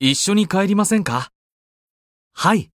一緒に帰りませんか？はい。